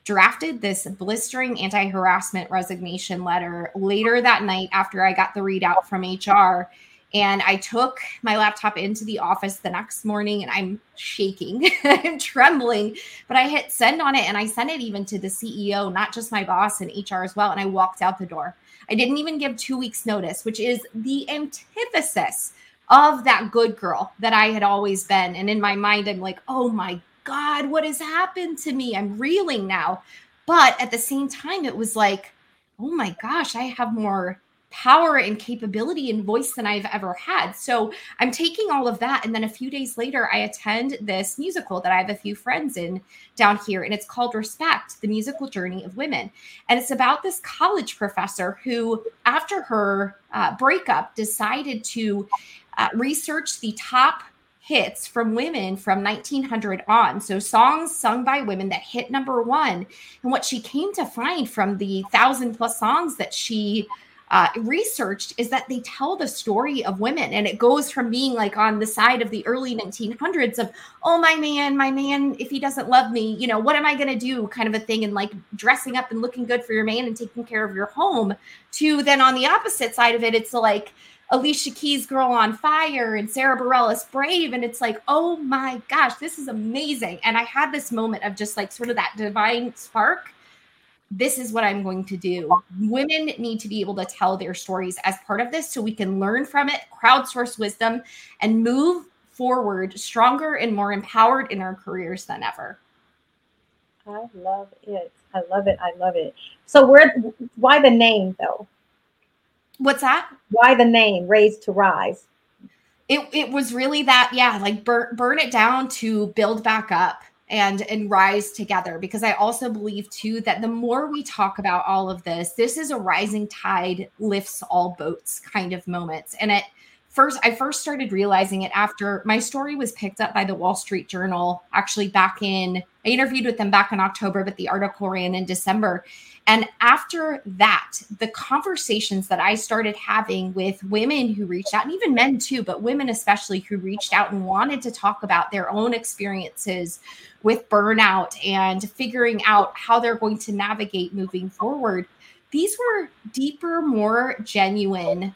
drafted this blistering anti harassment resignation letter later that night after I got the readout from HR. And I took my laptop into the office the next morning and I'm shaking, I'm trembling, but I hit send on it and I sent it even to the CEO, not just my boss and HR as well. And I walked out the door. I didn't even give two weeks' notice, which is the antithesis of that good girl that I had always been. And in my mind, I'm like, oh my God, what has happened to me? I'm reeling now. But at the same time, it was like, oh my gosh, I have more power and capability and voice than I've ever had. So I'm taking all of that. And then a few days later, I attend this musical that I have a few friends in down here. And it's called Respect The Musical Journey of Women. And it's about this college professor who, after her uh, breakup, decided to uh, research the top hits from women from 1900 on. So songs sung by women that hit number one. And what she came to find from the thousand plus songs that she uh, researched is that they tell the story of women and it goes from being like on the side of the early 1900s of oh my man my man if he doesn't love me you know what am i going to do kind of a thing and like dressing up and looking good for your man and taking care of your home to then on the opposite side of it it's like Alicia Keys Girl on Fire and Sara Bareilles Brave. And it's like, oh my gosh, this is amazing. And I had this moment of just like sort of that divine spark. This is what I'm going to do. Women need to be able to tell their stories as part of this so we can learn from it, crowdsource wisdom, and move forward stronger and more empowered in our careers than ever. I love it. I love it. I love it. So where why the name though? What's that? Why the name Raised to Rise? It, it was really that, yeah, like burn, burn it down to build back up and and rise together. Because i also believe too that the more we talk about all of this this is a rising tide lifts all boats kind of moments. And it first i first started realizing it after my story was picked up by the wall street journal actually back in i interviewed with them back in october but the article ran in december. And after that, the conversations that I started having with women who reached out, and even men too, but women especially who reached out and wanted to talk about their own experiences with burnout and figuring out how they're going to navigate moving forward, these were deeper, more genuine,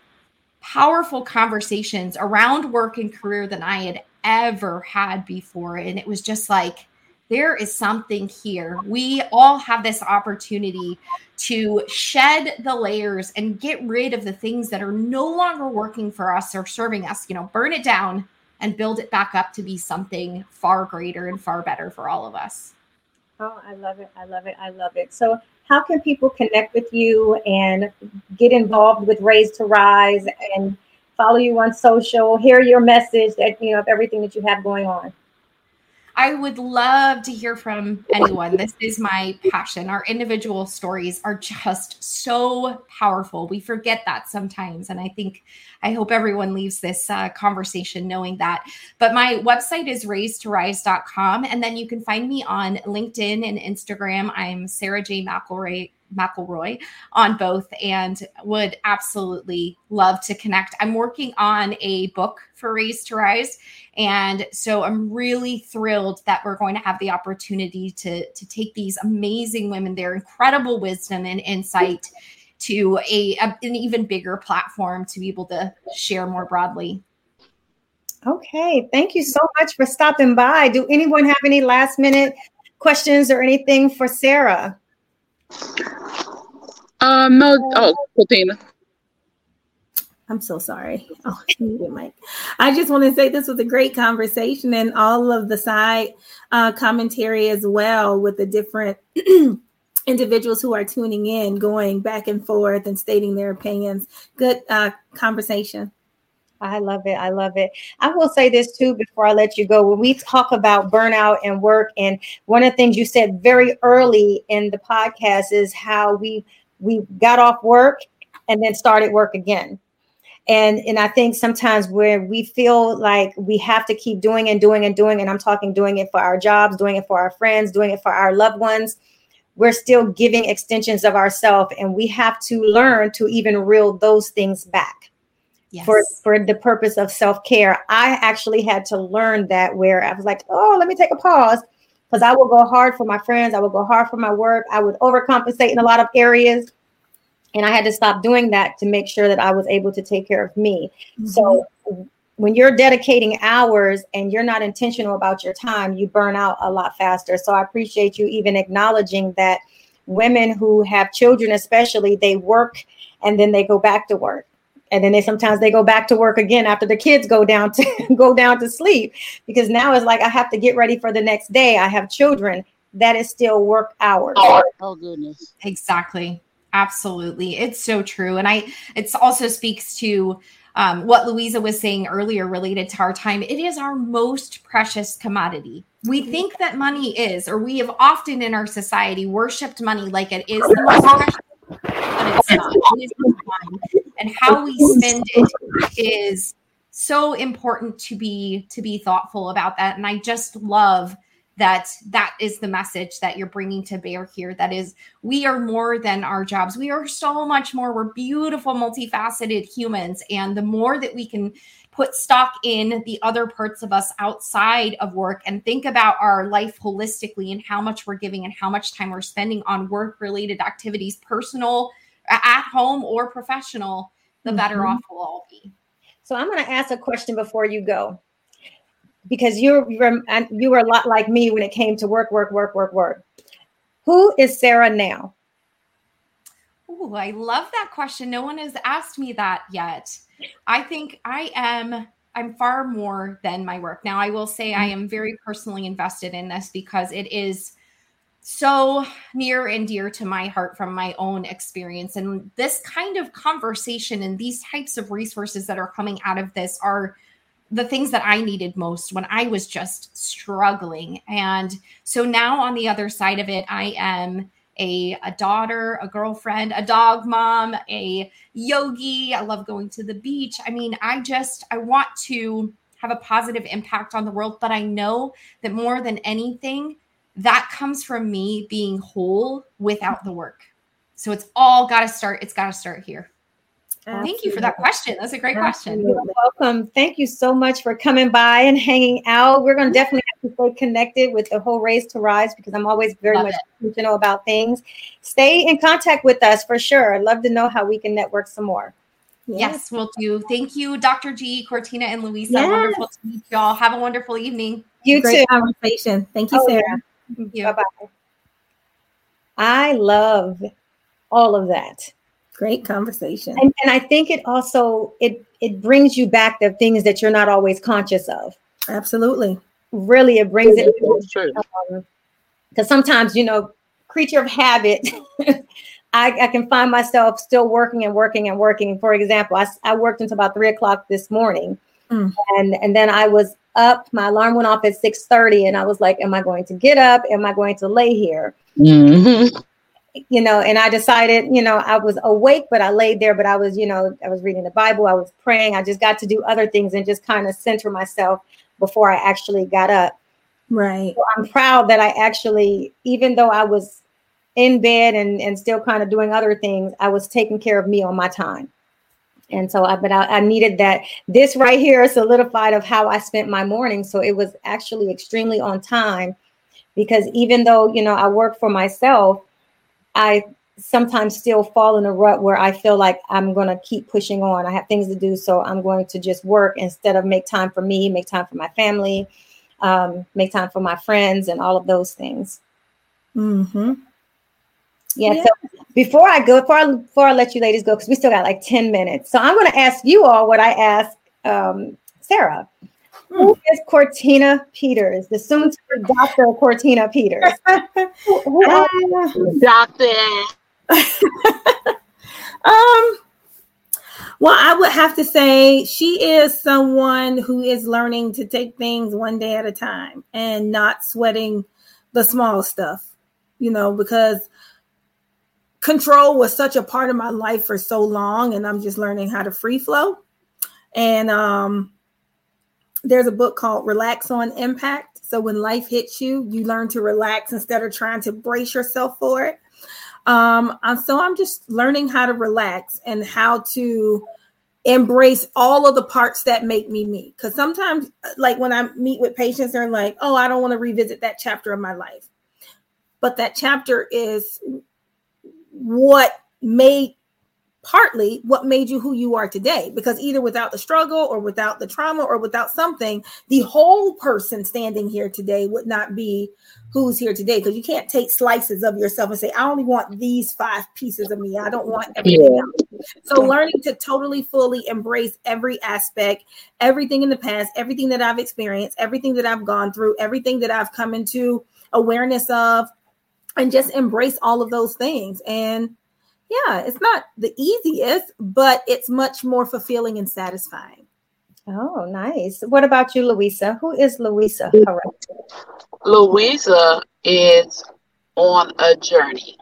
powerful conversations around work and career than I had ever had before. And it was just like, there is something here. We all have this opportunity to shed the layers and get rid of the things that are no longer working for us or serving us, you know, burn it down and build it back up to be something far greater and far better for all of us. Oh, I love it. I love it. I love it. So, how can people connect with you and get involved with Raise to Rise and follow you on social, hear your message that, you know, of everything that you have going on? I would love to hear from anyone. This is my passion. Our individual stories are just so powerful. We forget that sometimes. And I think, I hope everyone leaves this uh, conversation knowing that. But my website is raisedtorise.com. And then you can find me on LinkedIn and Instagram. I'm Sarah J. McElroy McElroy on both and would absolutely love to connect. I'm working on a book for Raise to Rise. And so I'm really thrilled that we're going to have the opportunity to, to take these amazing women, their incredible wisdom and insight to a, a an even bigger platform to be able to share more broadly. Okay, thank you so much for stopping by. Do anyone have any last minute questions or anything for Sarah? Um, no. Oh, Katina. I'm so sorry. Oh, Mike. I just want to say this was a great conversation and all of the side uh, commentary as well with the different individuals who are tuning in, going back and forth and stating their opinions. Good uh, conversation. I love it. I love it. I will say this too before I let you go. When we talk about burnout and work, and one of the things you said very early in the podcast is how we we got off work and then started work again. And and I think sometimes where we feel like we have to keep doing and doing and doing, and I'm talking doing it for our jobs, doing it for our friends, doing it for our loved ones, we're still giving extensions of ourselves, and we have to learn to even reel those things back yes. for for the purpose of self-care. I actually had to learn that where i was like oh let me take a pause because i will go hard for my friends i will go hard for my work i would overcompensate in a lot of areas. And i had to stop doing that to make sure that i was able to take care of me. Mm-hmm. so when you're dedicating hours and you're not intentional about your time you burn out a lot faster. So i appreciate you even acknowledging that women who have children especially they work and then they go back to work and then they sometimes they go back to work again after the kids go down to go down to sleep. Because now it's like i have to get ready for the next day. I have children. That is still work hours. Oh goodness. Exactly. Absolutely. It's so true. And i it also speaks to um, what louisa was saying earlier related to our time. It is our most precious commodity. We mm-hmm. think that money is or we have often in our society worshiped money like it is the most precious but it's not. It is time. And how we spend it is so important to be to be thoughtful about that. And I just love that that is the message that you're bringing to bear here. That is we are more than our jobs. We are so much more. We're beautiful multifaceted humans. And the more that we can put stock in the other parts of us outside of work and think about our life holistically and how much we're giving and how much time we're spending on work related activities, personal, at home, or professional, the better mm-hmm. off we'll all be. So I'm going to ask a question before you go. Because you're, you're you were a lot like me when it came to work, work, work, work, work. Who is Sarah now? Oh, I love that question. No one has asked me that yet. I think I am I'm far more than my work. Now I will say I am very personally invested in this because it is so near and dear to my heart from my own experience and this kind of conversation and these types of resources that are coming out of this are the things that I needed most when I was just struggling. And so now on the other side of it, I am a, a daughter, a girlfriend, a dog mom, a yogi. I love going to the beach. I mean, I just, I want to have a positive impact on the world, but I know that more than anything, that comes from me being whole without the work. So it's all got to start. It's got to start here. Absolutely. Thank you for that question. That's a great Absolutely. question. welcome. Thank you so much for coming by and hanging out. We're going to definitely have to stay connected with the whole Raise to Rise because I'm always very love much intentional about things. Stay in contact with us for sure. I'd love to know how we can network some more. Yes, yes we'll do. Thank you, Dr. G, Cortina, and Louisa. Yes. Wonderful to meet y'all. Have a wonderful evening. You Great too. conversation. Thank you, oh, Sarah. Yeah. Bye bye. I love all of that. Great conversation. And, and I think it also it it brings you back the things that you're not always conscious of. Absolutely. Really, it brings it because um, sometimes you know, creature of habit. I, I, can find myself still working and working and working. For example, I, I worked until about three o'clock this morning, mm. and and then I was up. My alarm went off at six thirty, and I was like, "Am I going to get up? Am I going to lay here?" Mm-hmm you know, and I decided, you know, I was awake, but I laid there, but I was, you know, I was reading the Bible, I was praying, I just got to do other things and just kind of center myself before I actually got up. Right. So I'm proud that I actually, even though I was in bed and, and still kind of doing other things, I was taking care of me on my time. And so I, but I, I needed that. This right here solidified of how I spent my morning. So it was actually extremely on time because even though, you know, I work for myself, I sometimes still fall in a rut where I feel like I'm going to keep pushing on. I have things to do, so I'm going to just work instead of make time for me, make time for my family, um, make time for my friends, and all of those things. Hmm. Yeah, yeah. So before I go, before I, before I let you ladies go, because we still got like ten minutes, so I'm going to ask you all what I asked um, Sarah. Who is Cortina Peters, the soon to be Dr. Cortina Peters? who, who are Doctor. um, well, I would have to say she is someone who is learning to take things one day at a time and not sweating the small stuff, you know, because control was such a part of my life for so long and I'm just learning how to free flow. And um there's a book called Relax on Impact. So when life hits you, you learn to relax instead of trying to brace yourself for it. Um, and so I'm just learning how to relax and how to embrace all of the parts that make me me. Because sometimes, like when I meet with patients, they're like, oh, I don't want to revisit that chapter of my life. But that chapter is what made partly what made you who you are today. Because either without the struggle or without the trauma or without something the whole person standing here today would not be who's here today. Because you can't take slices of yourself and say i only want these five pieces of me. I don't want everything else. So learning to totally fully embrace every aspect everything in the past everything that i've experienced everything that i've gone through everything that i've come into awareness of and just embrace all of those things and yeah, it's not the easiest, but it's much more fulfilling and satisfying. Oh, nice. What about you, Louisa? Who is Louisa? Louisa is on a journey.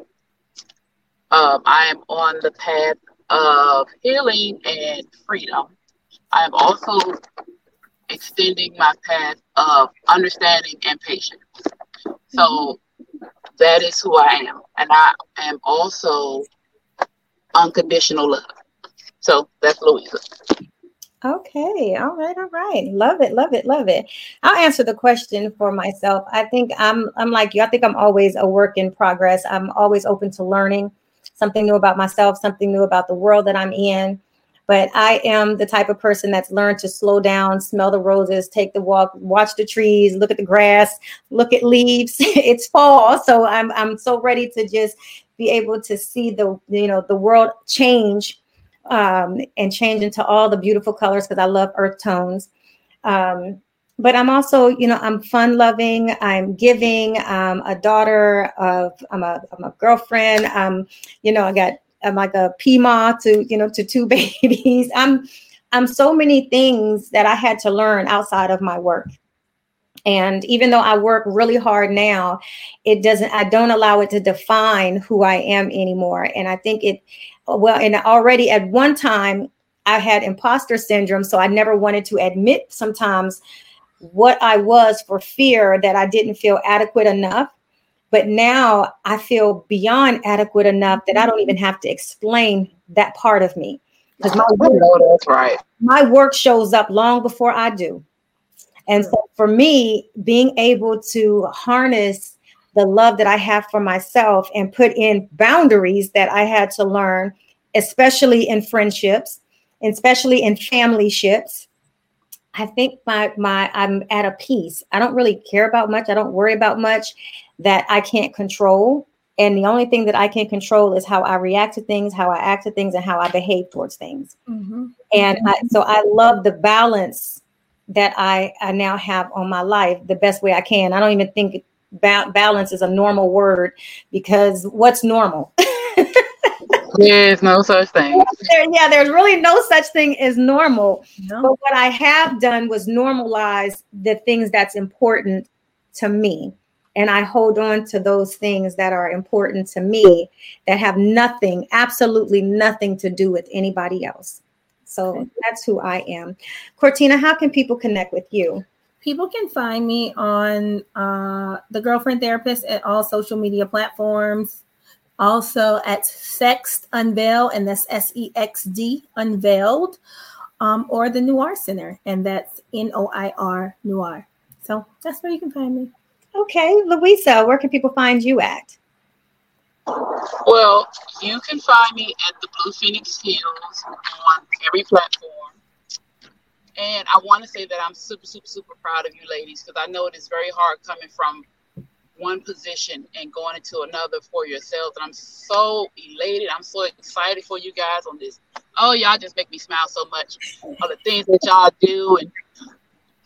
Um, I am on the path of healing and freedom. I am also extending my path of understanding and patience. So that is who I am. And I am also unconditional love. So that's Louisa. Okay. All right. All right. Love it. Love it. Love it. I'll answer the question for myself. I think I'm I'm like you. I think I'm always a work in progress. I'm always open to learning something new about myself, something new about the world that I'm in. But I am the type of person that's learned to slow down, smell the roses, take the walk, watch the trees, look at the grass, look at leaves. it's fall. So I'm I'm so ready to just be able to see the you know the world change um, and change into all the beautiful colors because I love earth tones. Um, but I'm also, you know, I'm fun loving. I'm giving. I'm a daughter of. I'm a. I'm a girlfriend. Um, you know, I got. I'm like a PMA to you know to two babies. I'm. I'm so many things that I had to learn outside of my work. And even though I work really hard now, it doesn't, I don't allow it to define who I am anymore. And I think it, well, and already at one time, I had imposter syndrome. So I never wanted to admit sometimes what I was for fear that I didn't feel adequate enough. But now I feel beyond adequate enough that I don't even have to explain that part of me. Because my, work, right. my work shows up long before I do. And so for me, being able to harness the love that I have for myself and put in boundaries that I had to learn, especially in friendships, especially in family ships. I think my my I'm at a peace. I don't really care about much. I don't worry about much that I can't control. And the only thing that I can control is how I react to things, how I act to things, and how I behave towards things. Mm-hmm. And I, so I love the balance that I, I now have on my life the best way I can. I don't even think ba- balance is a normal word because what's normal? There's no such thing. There, yeah, there's really no such thing as normal. No. But what I have done was normalize the things that's important to me. And I hold on to those things that are important to me that have nothing, absolutely nothing to do with anybody else. So that's who I am. Cortina, how can people connect with you? People can find me on uh, the Girlfriend Therapist at all social media platforms. Also at Sexed Unveil, and that's S E X D Unveiled, um, or the Noir Center, and that's N O I R Noir. So that's where you can find me. Okay, Louisa, where can people find you at? Well, you can find me at the Blue Phoenix Hills on every platform. And I want to say that I'm super, super, super proud of you ladies because I know it is very hard coming from one position and going into another for yourselves. And I'm so elated. I'm so excited for you guys on this. Oh, y'all just make me smile so much. All the things that y'all do and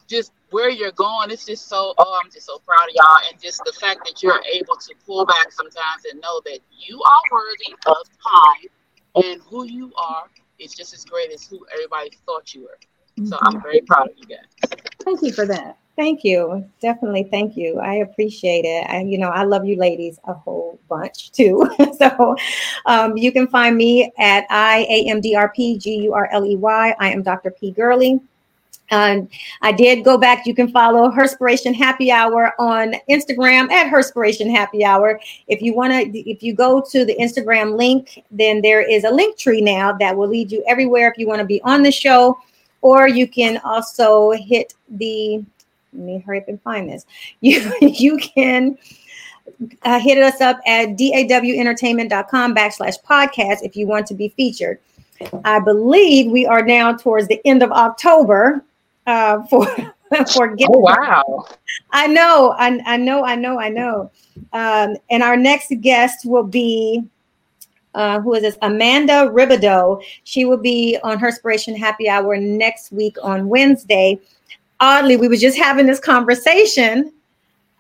just where you're going. It's just so, oh, I'm just so proud of y'all. And just the fact that you're able to pull back sometimes and know that you are worthy of time and who you are is just as great as who everybody thought you were. So I'm very proud of you guys. Thank you for that. Thank you. Definitely. Thank you. I appreciate it. I, you know, I love you ladies a whole bunch too. so um, you can find me at I A M D R P G U R L E Y. I am Dr. P. Gurley. I did go back. You can follow Herspiration Happy Hour on Instagram at Herspiration Happy Hour. If you want to, if you go to the Instagram link, then there is a link tree now that will lead you everywhere if you want to be on the show. Or you can also hit the, let me hurry up and find this. You, you can uh, hit us up at dawentertainment.com backslash podcast if you want to be featured. I believe we are now towards the end of October uh, for for getting. Oh wow! I know, I, I know, I know, I know. Um, and our next guest will be uh, who is this? Amanda Ribideau. She will be on her Herspiration Happy Hour next week on Wednesday. Oddly, we were just having this conversation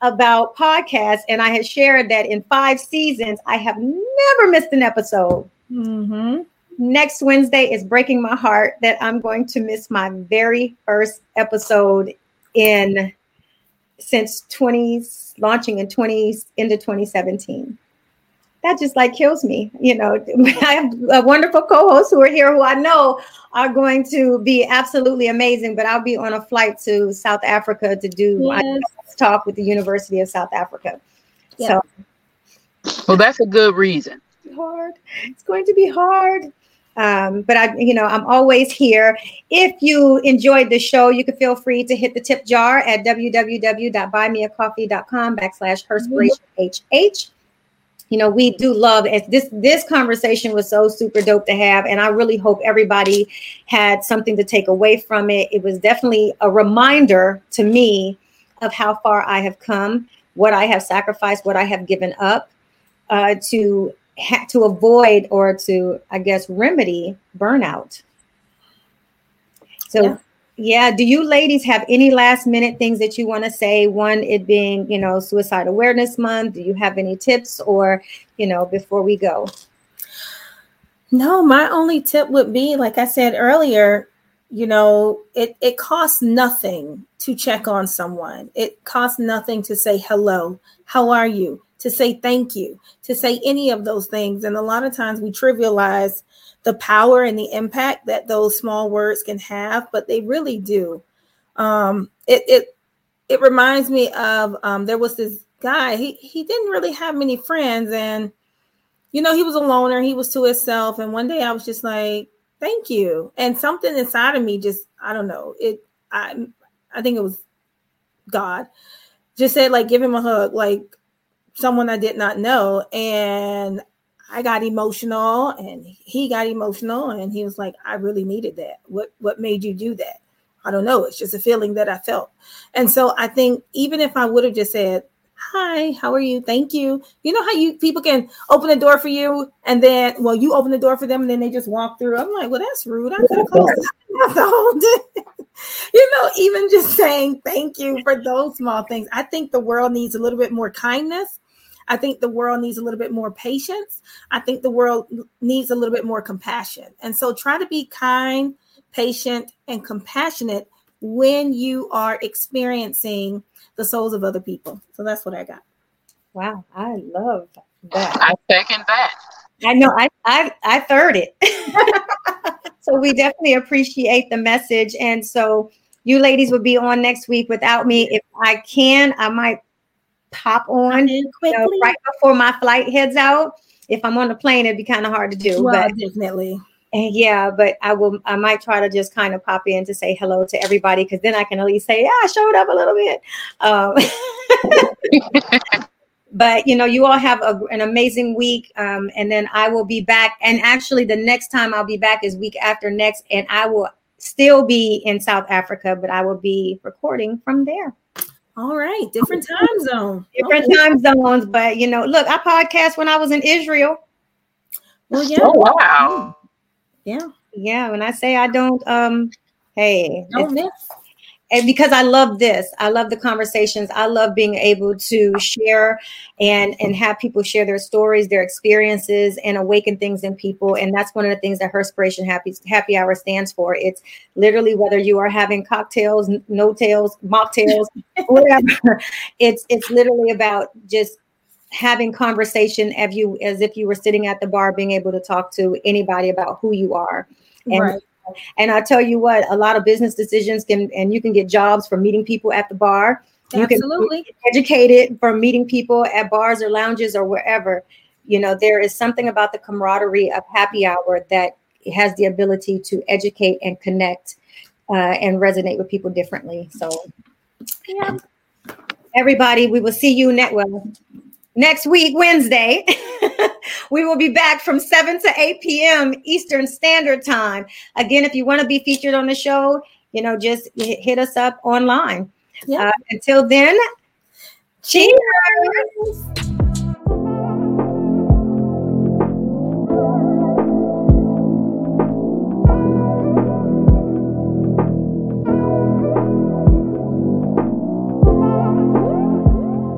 about podcasts, and I had shared that in five seasons, I have never missed an episode. Mm-hmm. Next Wednesday is breaking my heart that I'm going to miss my very first episode in since 20s launching in 20s into 2017 that just like kills me. You know, I have a wonderful co-hosts who are here who I know are going to be absolutely amazing. But I'll be on a flight to South Africa to do yes. my talk with the University of South Africa. Yeah. So, well, that's a good reason. Hard. It's going to be hard. Um, but I, you know, I'm always here. If you enjoyed the show, you can feel free to hit the tip jar at www.buymeacoffee.com backslash herspiration HH you know we do love it this this conversation was so super dope to have and i really hope everybody had something to take away from it. It was definitely a reminder to me of how far i have come what i have sacrificed what i have given up uh, to ha- to avoid or to i guess remedy burnout. So yeah. yeah do you ladies have any last minute things that you want to say? One it being you know suicide awareness month do you have any tips or you know before we go? No my only tip would be like i said earlier you know it it costs nothing to check on someone. It costs nothing to say hello how are you to say thank you to say any of those things and a lot of times we trivialize the power and the impact that those small words can have, but they really do. Um, it it it reminds me of um, there was this guy. He he didn't really have many friends, and you know he was a loner. He was to himself. And one day I was just like, "Thank you," and something inside of me just I don't know it. I I think it was God just said like give him a hug like someone I did not know, and I got emotional and he got emotional and he was like, I really needed that. What what made you do that? I don't know. It's just a feeling that I felt. And so I think even if I would have just said, Hi, how are you? Thank you. You know how you people can open the door for you and then well, you open the door for them and then they just walk through. I'm like, well, that's rude. I could have closed the whole day. you know, even just saying thank you for those small things. I think the world needs a little bit more kindness I think the world needs a little bit more patience. I think the world needs a little bit more compassion. And so try to be kind, patient, and compassionate when you are experiencing the souls of other people. So that's what I got. Wow, I love that. I second that. I know I I I third it. so we definitely appreciate the message. And so you ladies will be on next week without me. If I can, I might pop on you know, right before my flight heads out. If I'm on the plane, it'd be kind of hard to do. Well, but definitely. Yeah, but I will. I might try to just kind of pop in to say hello to everybody because then I can at least say, "Yeah, I showed up a little bit." Um, but you know, you all have a, an amazing week, um, and then I will be back. And actually, the next time I'll be back is week after next, and I will still be in South Africa, but I will be recording from there. All right, different time zone. Different okay. time zones, but you know, look, I podcast when I was in Israel. Well, yeah. Oh, wow. Yeah. Yeah. When I say I don't, um, hey, don't miss and because I love this, I love the conversations. I love being able to share and and have people share their stories, their experiences, and awaken things in people. And that's one of the things that Herspiration Happy Happy Hour stands for. It's literally whether you are having cocktails, no tails, mocktails, whatever. It's it's literally about just having conversation as you as if you were sitting at the bar, being able to talk to anybody about who you are. And right and I tell you what, a lot of business decisions can, and you can get jobs from meeting people at the bar. You Absolutely. can get educated from meeting people at bars or lounges or wherever. You know, there is something about the camaraderie of happy hour that has the ability to educate and connect uh, and resonate with people differently. So, yeah. Everybody, we will see you next. Well, next week, Wednesday, we will be back from 7 to 8 p.m. Eastern Standard Time. Again, if you want to be featured on the show, you know, just hit us up online. Yeah. Uh, until then, cheers. cheers.